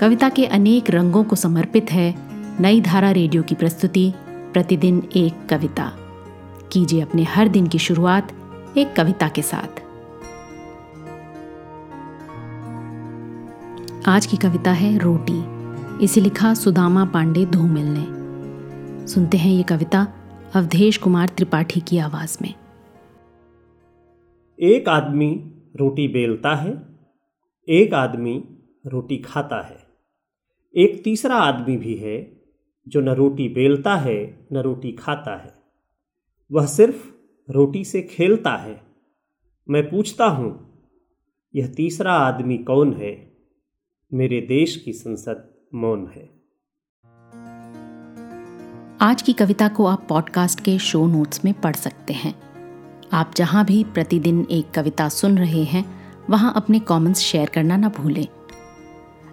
कविता के अनेक रंगों को समर्पित है नई धारा रेडियो की प्रस्तुति, प्रतिदिन एक कविता। कीजिए अपने हर दिन की शुरुआत एक कविता के साथ। आज की कविता है रोटी। इसे लिखा सुदामा पांडे धूमिल ने। सुनते हैं ये कविता अवधेश कुमार त्रिपाठी की आवाज़ में। एक आदमी रोटी बेलता है, एक आदमी रोटी खाता है। एक तीसरा आदमी भी है जो न रोटी बेलता है, न रोटी खाता है। वह सिर्फ़ रोटी से खेलता है। मैं पूछता हूँ, यह तीसरा आदमी कौन है? मेरे देश की संसद मौन है। आज की कविता को आप पॉडकास्ट के शो नोट्स में पढ़ सकते हैं। आप जहाँ भी प्रतिदिन एक कविता सुन रहे हैं, वहाँ अपने कमेंट्स शेयर करना ना भूलें।